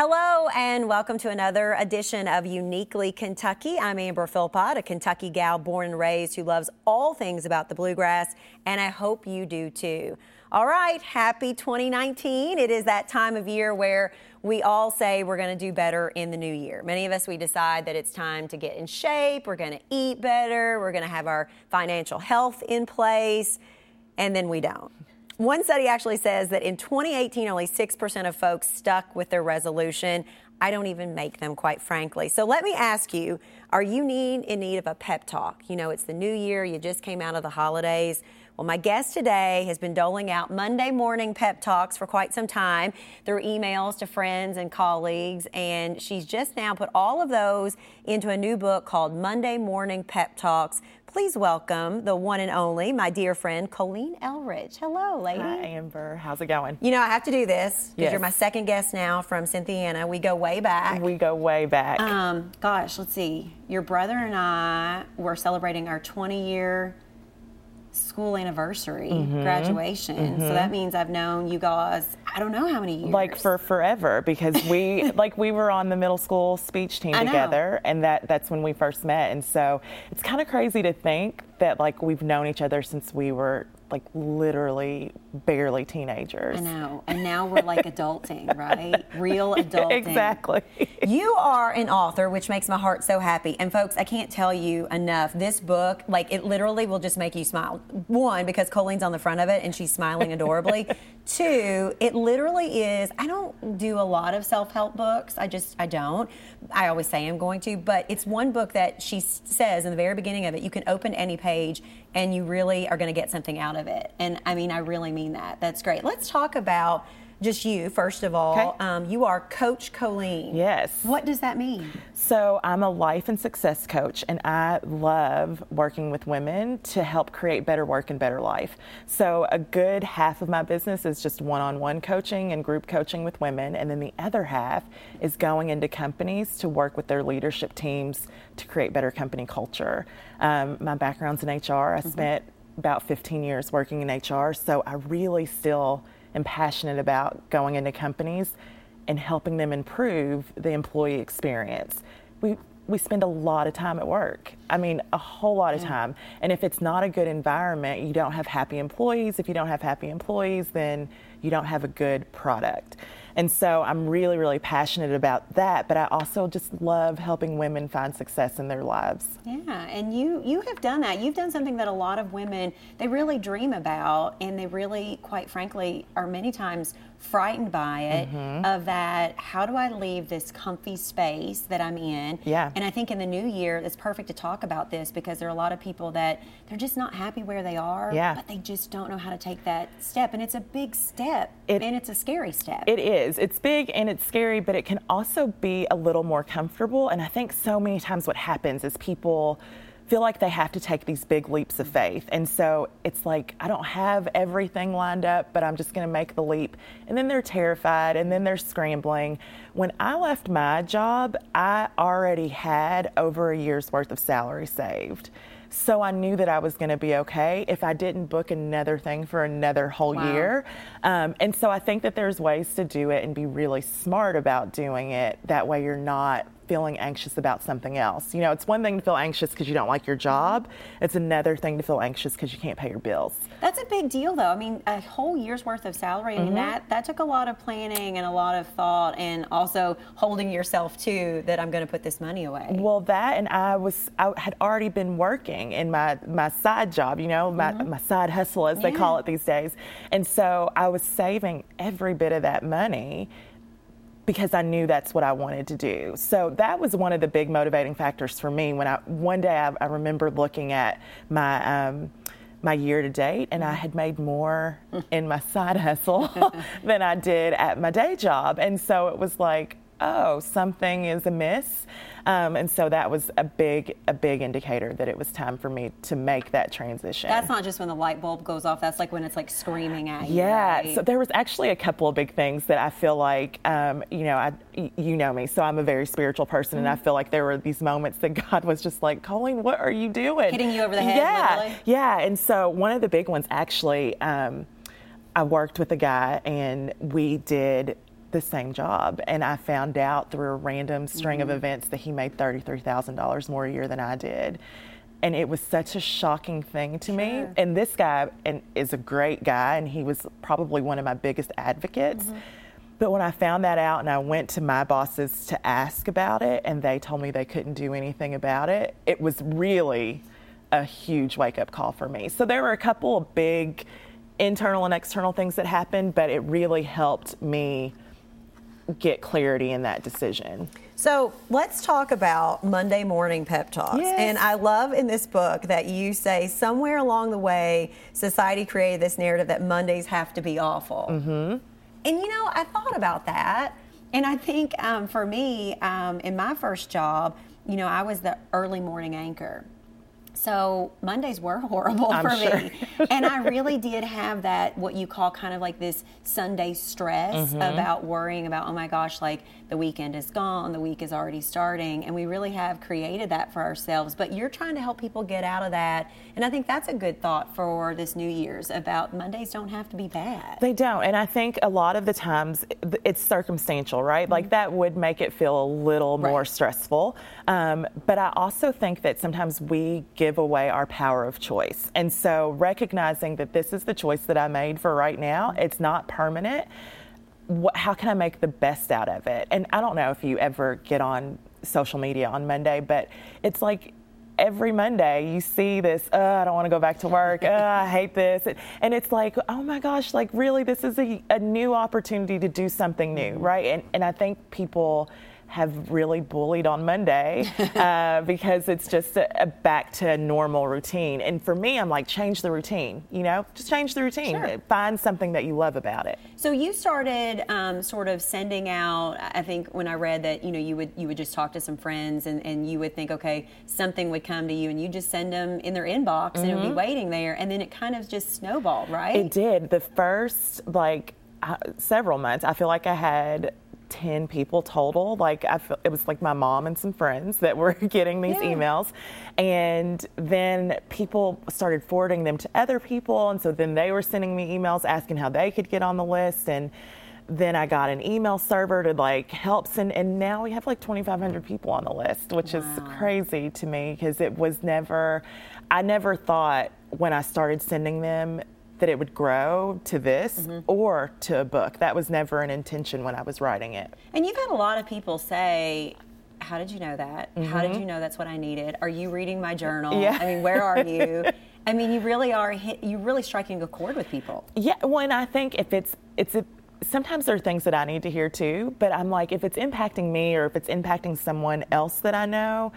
Hello and welcome to another edition of Uniquely Kentucky. I'm Amber Philpott, a Kentucky gal born and raised who loves all things about the bluegrass, and I hope you do too. All right, happy 2019. It is that time of year where we all say we're going to do better in the new year. Many of us, we decide that it's time to get in shape, we're going to eat better, we're going to have our financial health in place, and then we don't. One study actually says that in 2018, only 6% of folks stuck with their resolution. I don't even make them, quite frankly. So let me ask you are you need, in need of a pep talk? You know, it's the new year, you just came out of the holidays. Well, my guest today has been doling out Monday morning pep talks for quite some time through emails to friends and colleagues, and she's just now put all of those into a new book called Monday Morning Pep Talks. Please welcome the one and only, my dear friend, Colleen Eldridge. Hello, lady. Hi, Amber. How's it going? You know, I have to do this because Yes. you're my second guest now from Cynthiana. We go way back. We go way back. Um, gosh, let's see. Your brother and I were celebrating our 20 year school anniversary Mm-hmm. graduation. So that means I've known you guys, I don't know how many years. like for forever because we like we were on the middle school speech team I know. together and that that's when we first met and so it's kind of crazy to think that like we've known each other since we were like literally barely teenagers I know. And now we're like adulting, right? Real adulting. exactly You are an author, which makes my heart so happy. And folks, I can't tell you enough. This book, like, it literally will just make you smile. One, because Colleen's on the front of it and she's smiling adorably. Two, it literally is. I don't do a lot of self help books. I just, I don't. I always say I'm going to, but it's one book that she says in the very beginning of it, you can open any page and you really are going to get something out of it. And I mean, I really mean that. That's great. Let's talk about just you, first of all. Okay. Um, you are Coach Colleen. yes What does that mean? So, I'm a life and success coach, and I love working with women to help create better work and better life. So, a good half of my business is just one on one coaching and group coaching with women, and then the other half is going into companies to work with their leadership teams to create better company culture. Um, my background's in HR, I spent about 15 years working in HR, so I really still am passionate about going into companies and helping them improve the employee experience. We we spend a lot of time at work. I mean, a whole lot of time. And if it's not a good environment, you don't have happy employees. If you don't have happy employees, then you don't have a good product. And so I'm really, really passionate about that. But I also just love helping women find success in their lives. Yeah, and you you have done that. You've done something that a lot of women they really dream about, and they really, quite frankly, are many times frightened by it. Mm-hmm. Of that, how do I leave this comfy space that I'm in? Yeah. And I think in the new year, it's perfect to talk about this because there are a lot of people that they're just not happy where they are. Yeah. But they just don't know how to take that step, and it's a big step, It- and it's a scary step. It is. It's big and it's scary, but it can also be a little more comfortable. And I think so many times what happens is people feel like they have to take these big leaps of faith. And so it's like, I don't have everything lined up, but I'm just going to make the leap. And then they're terrified and then they're scrambling. When I left my job, I already had over a year's worth of salary saved. So I knew that I was going to be okay if I didn't book another thing for another whole Wow. year. Um, and so I think that there's ways to do it and be really smart about doing it. That way you're not feeling anxious about something else. You know, it's one thing to feel anxious because you don't like your job. It's another thing to feel anxious because you can't pay your bills. That's a big deal, though. I mean, a whole year's worth of salary. I mean, that that took a lot of planning and a lot of thought, and also holding yourself to that. I'm going to put this money away. Well, that and I was I had already been working in my my side job, you know, my my side hustle as they call it these days. And so I was saving every bit of that money because I knew that's what I wanted to do. So that was one of the big motivating factors for me when I one day I, I remember looking at my um, my year to date and I had made more in my side hustle than I did at my day job. And so it was like, oh, something is amiss. Um, and so that was a big, a big indicator that it was time for me to make that transition. That's not just when the light bulb goes off. That's like when it's like screaming at you. Yeah, right? so there was actually a couple of big things that I feel like, um, you know, I, you know me, so I'm a very spiritual person, and I feel like there were these moments that God was just like, Colleen, what are you doing? Hitting you over the head, Yeah, literally? yeah. And so one of the big ones actually, um, I worked with a guy, and we did the same job. And I found out through a random string mm-hmm. of events that he made $33,000 more a year than I did. And it was such a shocking thing to sure. me. And this guy and is a great guy, and he was probably one of my biggest advocates. Mm-hmm. But when I found that out and I went to my bosses to ask about it, and they told me they couldn't do anything about it, it was really a huge wake up call for me. So there were a couple of big internal and external things that happened, but it really helped me get clarity in that decision. So let's talk about Monday morning pep talks. Yes. And I love in this book that you say somewhere along the way, society created this narrative that Mondays have to be awful. Mm-hmm. And you know, I thought about that. And I think um, for me, um, in my first job, you know, I was the early morning anchor. So Mondays were horrible I'm for sure. me. and I really did have that, what you call kind of like this Sunday stress mm-hmm. about worrying about, oh my gosh, like the weekend is gone, the week is already starting. And we really have created that for ourselves. But you're trying to help people get out of that. And I think that's a good thought for this New Year's about Mondays don't have to be bad. They don't. And I think a lot of the times it's circumstantial, right? Mm-hmm. Like that would make it feel a little right. more stressful. Um, but I also think that sometimes we give away our power of choice. And so recognizing that this is the choice that I made for right now, it's not permanent what, how can I make the best out of it? And I don't know if you ever get on social media on Monday, but it's like every Monday you see this, oh, I don't want to go back to work, oh, I hate this. And it's like, oh my gosh, like really, this is a, a new opportunity to do something new, mm-hmm. right? And, and I think people have really bullied on Monday uh, because it's just a, a back to normal routine. And for me, I'm like, change the routine. You know, just change the routine. Sure. Find something that you love about it. So you started um, sort of sending out. I think when I read that, you know, you would you would just talk to some friends and, and you would think, okay, something would come to you, and you just send them in their inbox, mm-hmm. and it would be mm-hmm. waiting there, and then it kind of just snowballed, right? It did. The first like uh, several months, I feel like I had 10 people total. Like I feel, it was like my mom and some friends that were getting these yeah. emails. And then people started forwarding them to other people. And so then they were sending me emails asking how they could get on the list. And then I got an email server to like help send, and now we have like 2,500 people on the list, which wow. is crazy to me because it was never, I never thought when I started sending them that it would grow to this mm-hmm. or to a book. That was never an intention when I was writing it. And you've had a lot of people say, how did you know that? Mm-hmm. How did mm-hmm. you know that's what I needed? Are you reading my journal? Yeah. I mean, where are you? I mean, you really are hit, you're really striking a chord with people. Yeah, well, and I think if it's it's a, sometimes there are things that I need to hear too, but I'm like if it's impacting me or if it's impacting someone else that I know,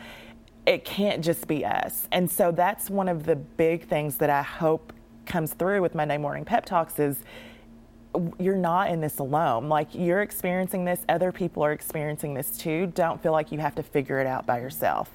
it can't just be us. And so that's one of the big things that I hope comes through with Monday Morning Pep Talks is you're not in this alone. Like you're experiencing this, other people are experiencing this too. Don't feel like you have to figure it out by yourself.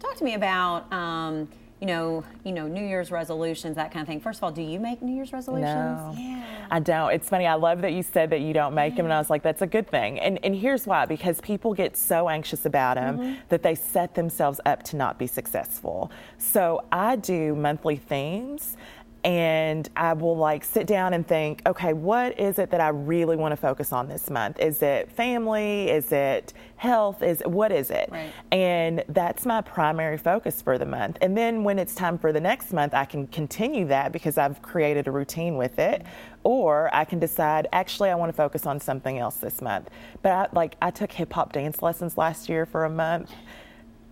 Talk to me about. Um, you know, you know, New Year's resolutions, that kind of thing. First of all, do you make New Year's resolutions? No, yeah. I don't. It's funny. I love that you said that you don't make yeah. them, and I was like, that's a good thing. And and here's why: because people get so anxious about them mm-hmm. that they set themselves up to not be successful. So I do monthly themes, and I will like sit down and think, okay, what is it that I really want to focus on this month? Is it family? Is it health? Is what is it? Right. And that's my primary focus for the month. And then when it's time for the next month, I can continue that because I've created a routine with it. Or I can decide, actually, I want to focus on something else this month. But I, like, I took hip hop dance lessons last year for a month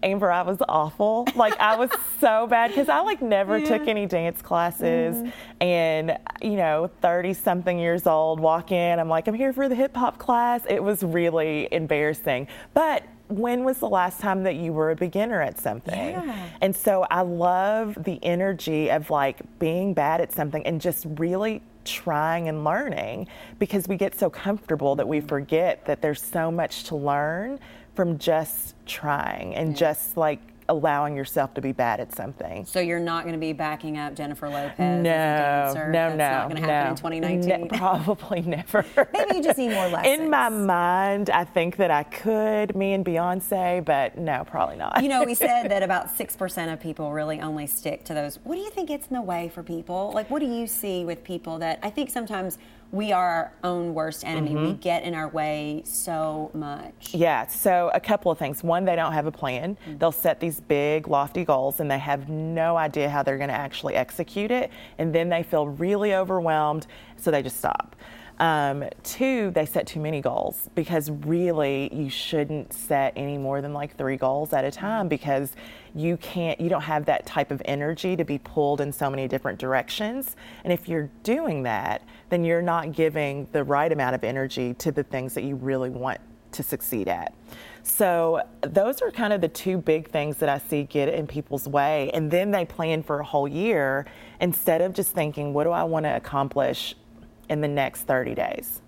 Amber, I was awful. Like I was so bad because I like never yeah. took any dance classes, mm. and you know, thirty something years old, walk in, I'm like, I'm here for the hip hop class. It was really embarrassing, but when was the last time that you were a beginner at something? Yeah. And so I love the energy of like being bad at something and just really trying and learning because we get so comfortable that we forget that there's so much to learn from just trying and yeah. just like allowing yourself to be bad at something. So you're not going to be backing up Jennifer Lopez no, No, That's no, not going to happen no. in 2019. No, probably never. Maybe you just need more lessons. In my mind, I think that I could, me and Beyonce, but no, probably not. You know, we said that about 6% of people really only stick to those. What do you think gets in the way for people? Like, what do you see with people that I think sometimes we are our own worst enemy. We mm-hmm. get in our way so much. Yeah, so a couple of things. One, they don't have a plan. Mm. They'll set these big, lofty goals and they have no idea how they're going to actually execute it. And then they feel really overwhelmed, so they just stop. Um, two, they set too many goals because really you shouldn't set any more than like three goals at a time because you can't, you don't have that type of energy to be pulled in so many different directions. And if you're doing that, then you're not giving the right amount of energy to the things that you really want to succeed at. So those are kind of the two big things that I see get in people's way. And then they plan for a whole year instead of just thinking, what do I want to accomplish in the next 30 days?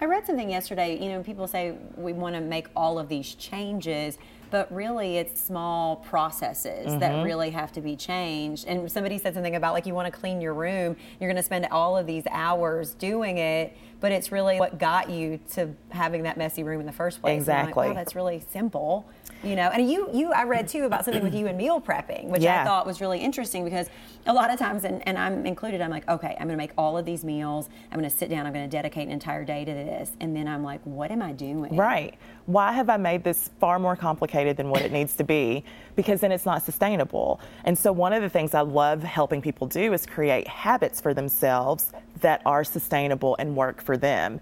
I read something yesterday. You know, people say we want to make all of these changes, but really it's small processes Mm-hmm. that really have to be changed. And somebody said something about like you want to clean your room, you're going to spend all of these hours doing it, but it's really what got you to having that messy room in the first place. I'm like, Exactly. wow, that's really simple. You know, and you, you, I read too about something with you and meal prepping, which I thought was really interesting because a lot of times, and, and I'm included, I'm like, okay, I'm going to make all of these meals. I'm going to sit down. I'm going to dedicate an entire day to this, and then I'm like, what am I doing? Right. Why have I made this far more complicated than what it needs to be? Because then it's not sustainable. And so, one of the things I love helping people do is create habits for themselves that are sustainable and work for them.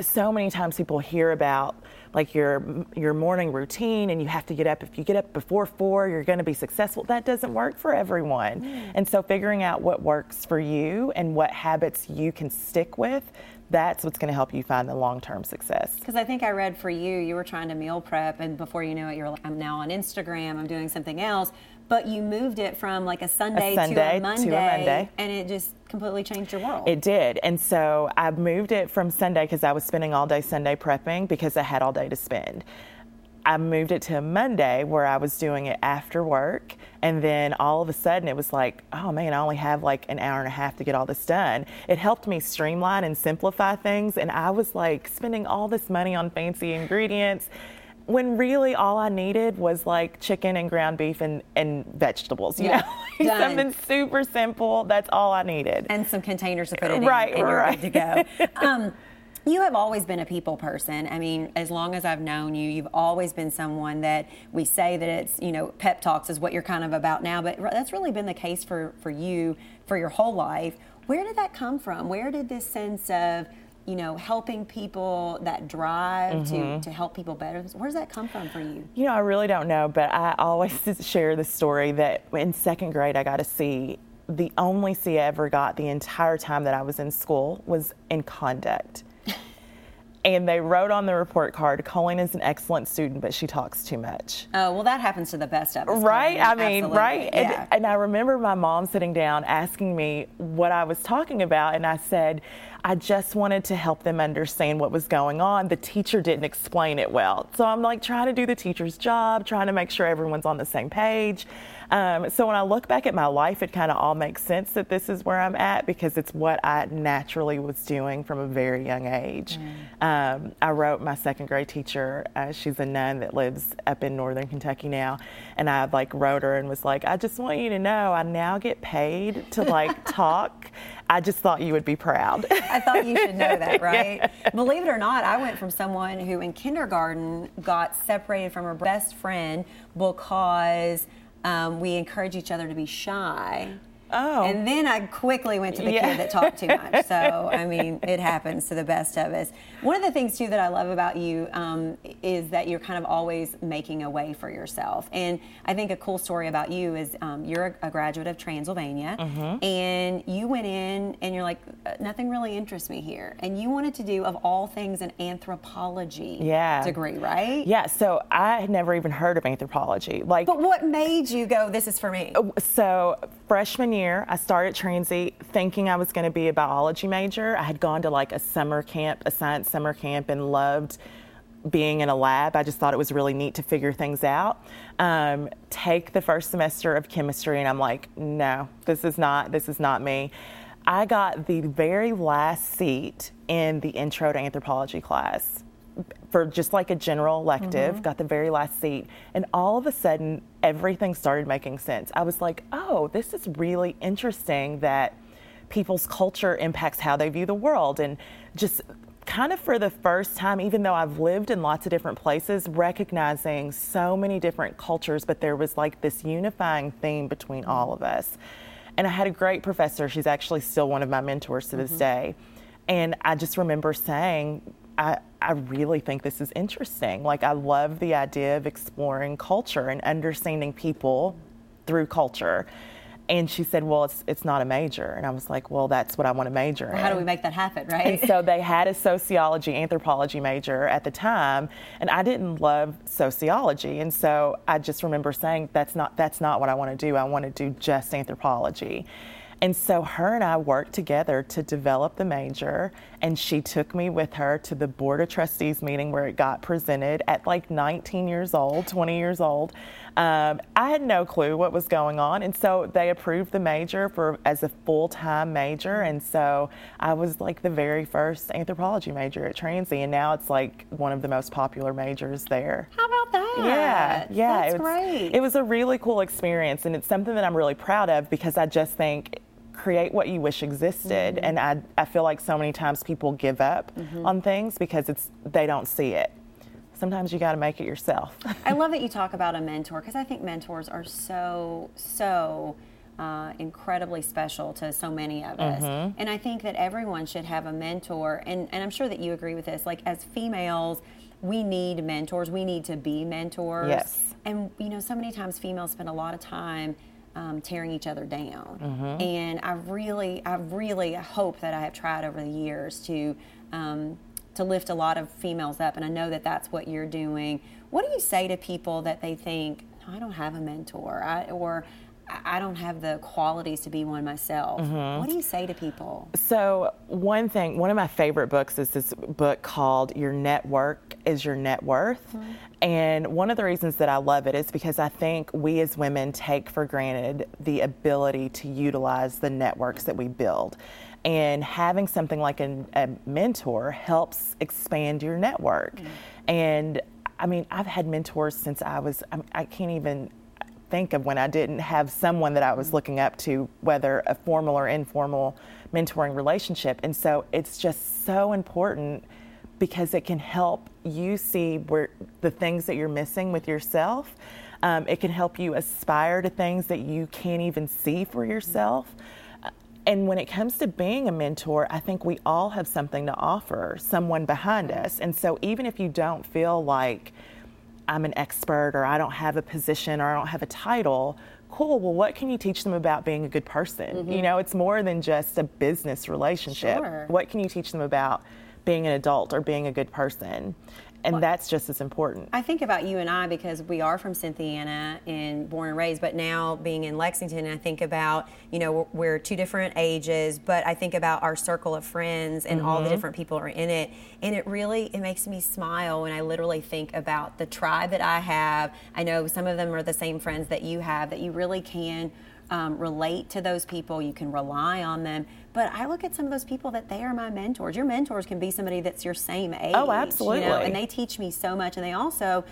So many times people hear about like your your morning routine and you have to get up. If you get up before 4 you're going to be successful. That doesn't work for everyone. Mm. And so figuring out what works for you and what habits you can stick with that's what's going to help you find the long-term success. Because I think I read for you, you were trying to meal prep, and before you know it, you're like, I'm now on Instagram, I'm doing something else. But you moved it from like a Sunday, Sunday to to a a Monday, Monday. and it just completely changed your world. It did. And so I moved it from Sunday because I was spending all day Sunday prepping because I had all day to spend. I moved it to a Monday where I was doing it after work. And then all of a sudden it was like, oh man, I only have like an hour and a half to get all this done. It helped me streamline and simplify things. And I was like spending all this money on fancy ingredients when really all I needed was like chicken and ground beef and, and vegetables, you Yeah, know, Like something super simple. That's all I needed. and some containers to put it Right, in, and you're right. good to go. Um, you have always been a people person. I mean, as long as I've known you, you've always been someone that we say that it's, you know, pep talks is what you're kind of about now, but that's really been the case for, for you for your whole life. Where did that come from? Where did this sense of, you know, helping people, that drive to, mm-hmm. to help people better, where does that come from for you? You know, I really don't know, but I always share the story that in second grade I got a C. The only C I ever got the entire time that I was in school was in conduct. and they wrote on the report card, Colleen is an excellent student, but she talks too much. Oh, well, that happens to the best of us. Right? I mean, Absolutely. right? Yeah. And, and I remember my mom sitting down asking me what I was talking about, and I said, I just wanted to help them understand what was going on. The teacher didn't explain it well. So I'm like trying to do the teacher's job, trying to make sure everyone's on the same page. Um, so when I look back at my life, it kind of all makes sense that this is where I'm at because it's what I naturally was doing from a very young age. Um, I wrote my second grade teacher. Uh, she's a nun that lives up in northern Kentucky now, and I like wrote her and was like, I just want you to know I now get paid to like talk. I just thought you would be proud. I thought you should know that, right? Believe it or not, I went from someone who in kindergarten got separated from her best friend because um, we encourage each other to be shy. Oh. And then I quickly went to the Yeah. kid that talked too much. So, I mean, it happens to the best of us. One of the things, too, that I love about you um, is that you're kind of always making a way for yourself. And I think a cool story about you is um, you're a, a graduate of Transylvania, Mm-hmm. and you went in and you're like, "Uh, nothing really interests me here. And you wanted to do, of all things, an anthropology Yeah. degree, right? yeah, so I had never even heard of anthropology. Like, But what made you go, this is for me? so freshman year, I started Transy thinking I was going to be a biology major. I had gone to like a summer camp, a science summer camp, and loved being in a lab. I just thought it was really neat to figure things out. Um, take the first semester of chemistry, and I'm like, no, this is not. This is not me. I got the very last seat in the intro to anthropology class for just like a general elective, got the very last seat, and all of a sudden everything started making sense. I was like, oh, this is really interesting that people's culture impacts how they view the world and just kind of for the first time, even though I've lived in lots of different places, recognizing so many different cultures, but there was like this unifying theme between all of us. And I had a great professor. She's actually still one of my mentors to this mm-hmm. day. And I just remember saying, I, I really think this is interesting. Like, I love the idea of exploring culture and understanding people through culture. And she said, Well, it's, it's not a major. And I was like, Well, that's what I want to major well, How do we make that happen, right? And so they had a sociology, anthropology major at the time. And I didn't love sociology. And so I just remember saying, That's not, that's not what I want to do. I want to do just anthropology. And so her and I worked together to develop the major, and she took me with her to the Board of Trustees meeting where it got presented at like 19 years old, 20 years old. Um, I had no clue what was going on, and so they approved the major for as a full-time major, and so I was like the very first anthropology major at Transy, and now it's like one of the most popular majors there. How about that? Yeah, yeah, that's it was, great. It was a really cool experience, and it's something that I'm really proud of because I just think create what you wish existed. Mm-hmm. And I, I feel like so many times people give up mm-hmm. on things because it's they don't see it. Sometimes you got to make it yourself. I love that you talk about a mentor because I think mentors are so so uh, incredibly special to so many of us. Mm-hmm. And I think that everyone should have a mentor. And, and I'm sure that you agree with this. Like, as females, we need mentors. We need to be mentors. Yes. And, you know, so many times females spend a lot of time um, tearing each other down. Mm-hmm. And I really, I really hope that I have tried over the years to um, to lift a lot of females up, and I know that that's what you're doing. What do you say to people that they think I don't have a mentor, I, or I don't have the qualities to be one myself. Mm-hmm. What do you say to people? So, one thing, one of my favorite books is this book called Your Network is Your Net Worth. Mm-hmm. And one of the reasons that I love it is because I think we as women take for granted the ability to utilize the networks that we build. And having something like a, a mentor helps expand your network. Mm-hmm. And I mean, I've had mentors since I was, I, I can't even think of when I didn't have someone that I was looking up to, whether a formal or informal mentoring relationship. And so it's just so important because it can help you see where the things that you're missing with yourself. Um, it can help you aspire to things that you can't even see for yourself. And when it comes to being a mentor, I think we all have something to offer, someone behind us. And so even if you don't feel like I'm an expert or I don't have a position or I don't have a title, cool. Well, what can you teach them about being a good person? Mm-hmm. You know, it's more than just a business relationship. Sure. What can you teach them about being an adult or being a good person? and well, that's just as important. I think about you and I because we are from Cynthiana and born and raised, but now being in Lexington, I think about you know we're two different ages, but I think about our circle of friends and mm-hmm. all the mm-hmm. different people are in it, and it really it makes me smile when I literally think about the tribe that I have. I know some of them are the same friends that you have that you really can um, relate to those people, you can rely on them. But I look at some of those people that they are my mentors. Your mentors can be somebody that's your same age. Oh, absolutely. You know, and they teach me so much, and they also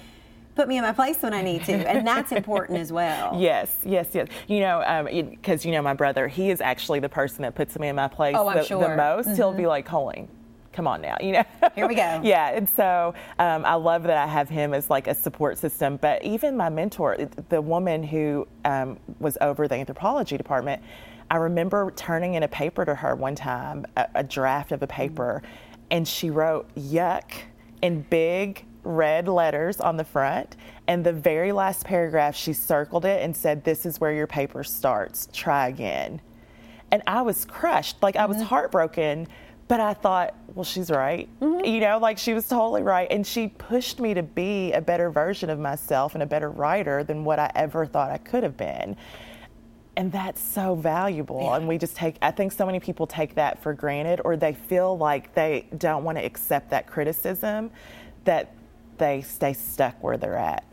put me in my place when I need to, and that's important as well. Yes, yes, yes. You know, because um, you know my brother, he is actually the person that puts me in my place oh, the, sure. the, most. Mm-hmm. He'll be like, Colleen, come on now, you know. Here we go. yeah, and so um, I love that I have him as like a support system. But even my mentor, the woman who um, was over the anthropology department, I remember turning in a paper to her one time, a, a draft of a paper, mm-hmm. and she wrote "yuck" in big red letters on the front. And the very last paragraph, she circled it and said, "This is where your paper starts. Try again." And I was crushed, like I was mm-hmm. heartbroken but I thought, well, she's right. Mm-hmm. You know, like she was totally right. And she pushed me to be a better version of myself and a better writer than what I ever thought I could have been. And that's so valuable. Yeah. And we just take, I think so many people take that for granted or they feel like they don't want to accept that criticism that they stay stuck where they're at.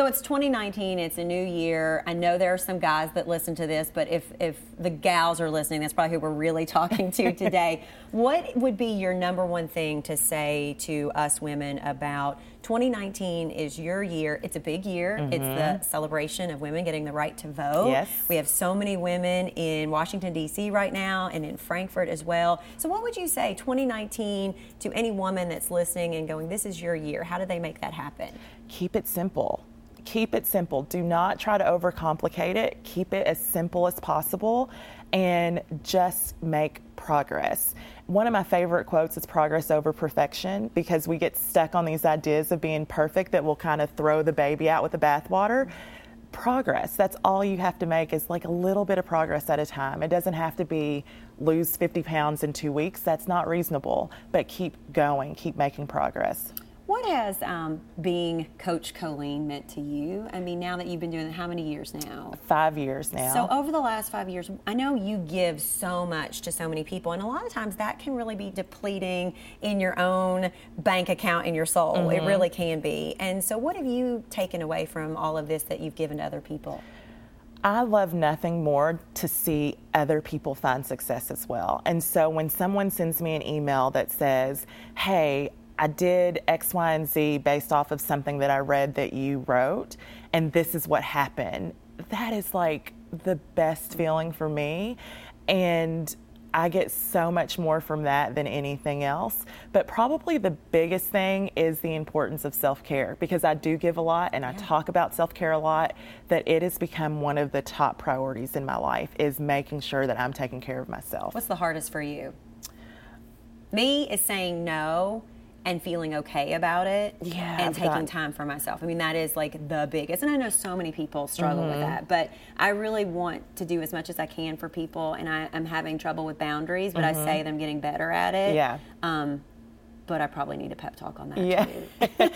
So it's 2019. It's a new year. I know there are some guys that listen to this, but if if the gals are listening, that's probably who we're really talking to today. what would be your number one thing to say to us women about 2019 is your year. It's a big year. Mm-hmm. It's the mm-hmm. celebration of women getting the right to vote. Yes. We have so many women in Washington, D.C. right now and in Frankfort as well. So, what would you say 2019 to any woman that's listening and going, This is your year? How do they make that happen? Keep it simple keep it simple. Do not try to overcomplicate it. Keep it as simple as possible and just make progress. One of my favorite quotes is progress over perfection because we get stuck on these ideas of being perfect that will kind of throw the baby out with the bathwater. Progress, that's all you have to make is like a little bit of progress at a time. It doesn't have to be lose 50 pounds in two weeks. That's not reasonable, but keep going, keep making progress. What has um, being Coach Colleen meant to you? I mean, now that you've been doing it, how many years now? Five years now. So, over the last five years, I know you give so much to so many people, and a lot of times that can really be depleting in your own bank account in your soul. Mm-hmm. It really can be. And so, what have you taken away from all of this that you've given to other people? I love nothing more to see other people find success as well. And so when someone sends me an email that says, Hey, I did X, Y, and Z based off of something that I read that you wrote, and this is what happened. That is like the best feeling for me. And I get so much more from that than anything else. But probably the biggest thing is the importance of self care because I do give a lot and I talk about self care a lot. That it has become one of the top priorities in my life is making sure that I'm taking care of myself. What's the hardest for you? Me is saying no and feeling okay about it yeah, and I've taking got... time for myself. I mean, that is like the biggest. And I know so many people struggle mm-hmm. with that, but I really want to do as much as I can for people. And I, am having trouble with boundaries, but mm-hmm. I say that I'm getting better at it. Yeah. Um, but I probably need a pep talk on that. Yeah,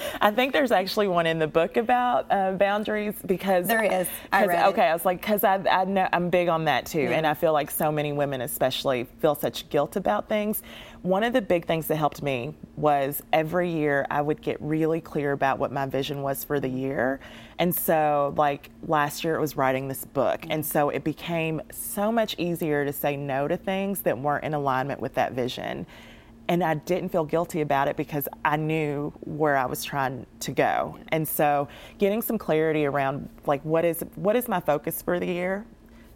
I think there's actually one in the book about uh, boundaries because there is. I read okay, it. I was like, because I, I know I'm big on that too, yeah. and I feel like so many women, especially, feel such guilt about things. One of the big things that helped me was every year I would get really clear about what my vision was for the year, and so like last year it was writing this book, and so it became so much easier to say no to things that weren't in alignment with that vision and I didn't feel guilty about it because I knew where I was trying to go. And so getting some clarity around like what is what is my focus for the year?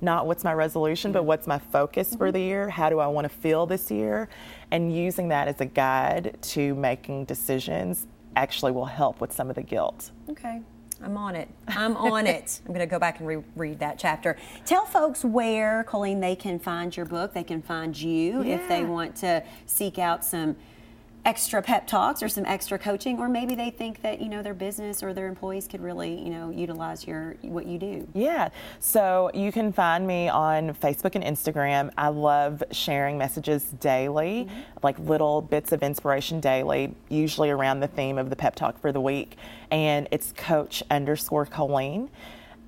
Not what's my resolution, but what's my focus mm-hmm. for the year? How do I want to feel this year? And using that as a guide to making decisions actually will help with some of the guilt. Okay. I'm on it. I'm on it. I'm going to go back and reread that chapter. Tell folks where, Colleen, they can find your book. They can find you yeah. if they want to seek out some extra pep talks or some extra coaching or maybe they think that you know their business or their employees could really you know utilize your what you do. Yeah. So you can find me on facebook and instagram. I love sharing messages daily mm-hmm. like little bits of inspiration daily usually around the theme of the pep talk for the week. And it's coach underscore colleen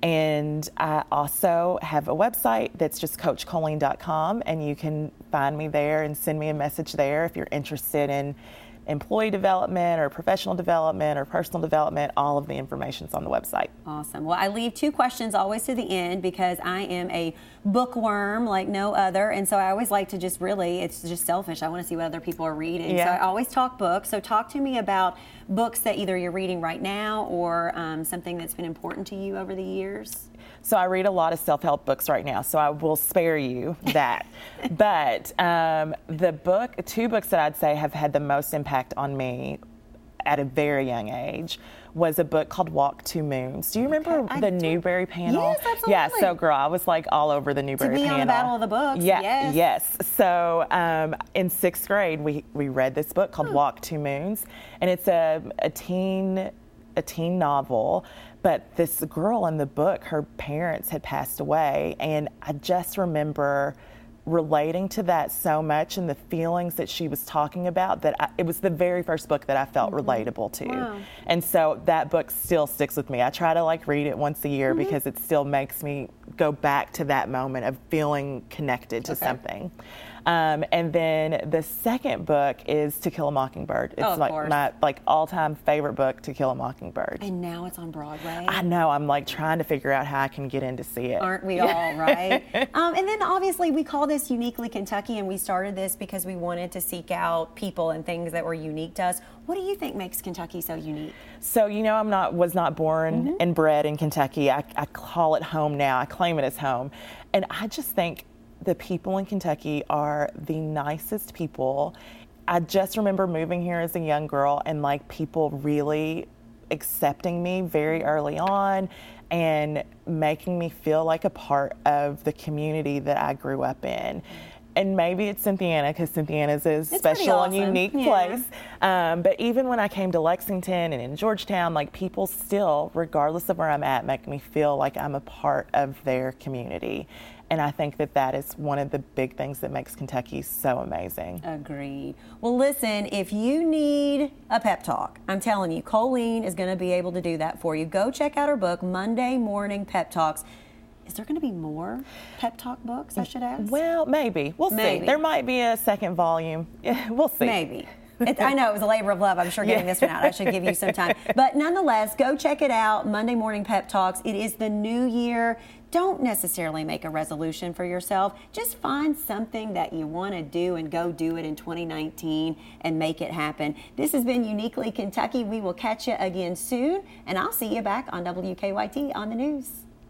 and I also have a website that's just coachcolleen.com, and you can find me there and send me a message there if you're interested in employee development or professional development or personal development, all of the information is on the website. Awesome. Well, I leave two questions always to the end because I am a bookworm like no other. And so I always like to just really, it's just selfish. I want to see what other people are reading. Yeah. So I always talk books. So talk to me about books that either you're reading right now or um, something that's been important to you over the years. So I read a lot of self-help books right now, so I will spare you that. but um, the book, two books that I'd say have had the most impact on me at a very young age was a book called Walk Two Moons. Do you remember the Newbery panel? Yes, absolutely. Yeah, so girl, I was like all over the Newbery to be panel. on the Battle of the Books. Yeah, yes. yes. So um, in sixth grade, we we read this book called Walk Two Moons, and it's a a teen a teen novel but this girl in the book, her parents had passed away, and I just remember relating to that so much and the feelings that she was talking about that I, it was the very first book that I felt mm-hmm. relatable to. Wow. And so that book still sticks with me. I try to like read it once a year mm-hmm. because it still makes me go back to that moment of feeling connected to okay. something. Um, and then the second book is To Kill a Mockingbird. It's Oh, like course. my like all-time favorite book, To Kill a Mockingbird. And now it's on Broadway. I know. I'm like trying to figure out how I can get in to see it. Aren't we all, right? um, and then obviously we call this Uniquely Kentucky, and we started this because we wanted to seek out people and things that were unique to us. What do you think makes Kentucky so unique? So you know, I'm not was not born Mm-hmm. and bred in Kentucky. I, I call it home now. I claim it as home, and I just think the people in Kentucky are the nicest people. I just remember moving here as a young girl and like people really accepting me very early on and making me feel like a part of the community that I grew up in. And maybe it's Cynthiana because Cynthiana's is a pretty special and unique Yeah. place. Um, but even when I came to Lexington and in Georgetown, like people still, regardless of where I'm at, make me feel like I'm a part of their community. And I think that that is one of the big things that makes Kentucky so amazing. Agreed. Well, listen, if you need a pep talk, I'm telling you, Colleen is going to be able to do that for you. Go check out her book, Monday Morning Pep Talks. Is there going to be more pep talk books, I should ask? Well, maybe. We'll Maybe. see. There might be a second volume. We'll see. Maybe. It, I know it was a labor of love. I'm sure getting this one out. I should give you some time. But nonetheless, go check it out. Monday Morning Pep Talks. It is the new year. Don't necessarily make a resolution for yourself. Just find something that you want to do and go do it in 2019 and make it happen. This has been Uniquely Kentucky. We will catch you again soon, and I'll see you back on WKYT on the news.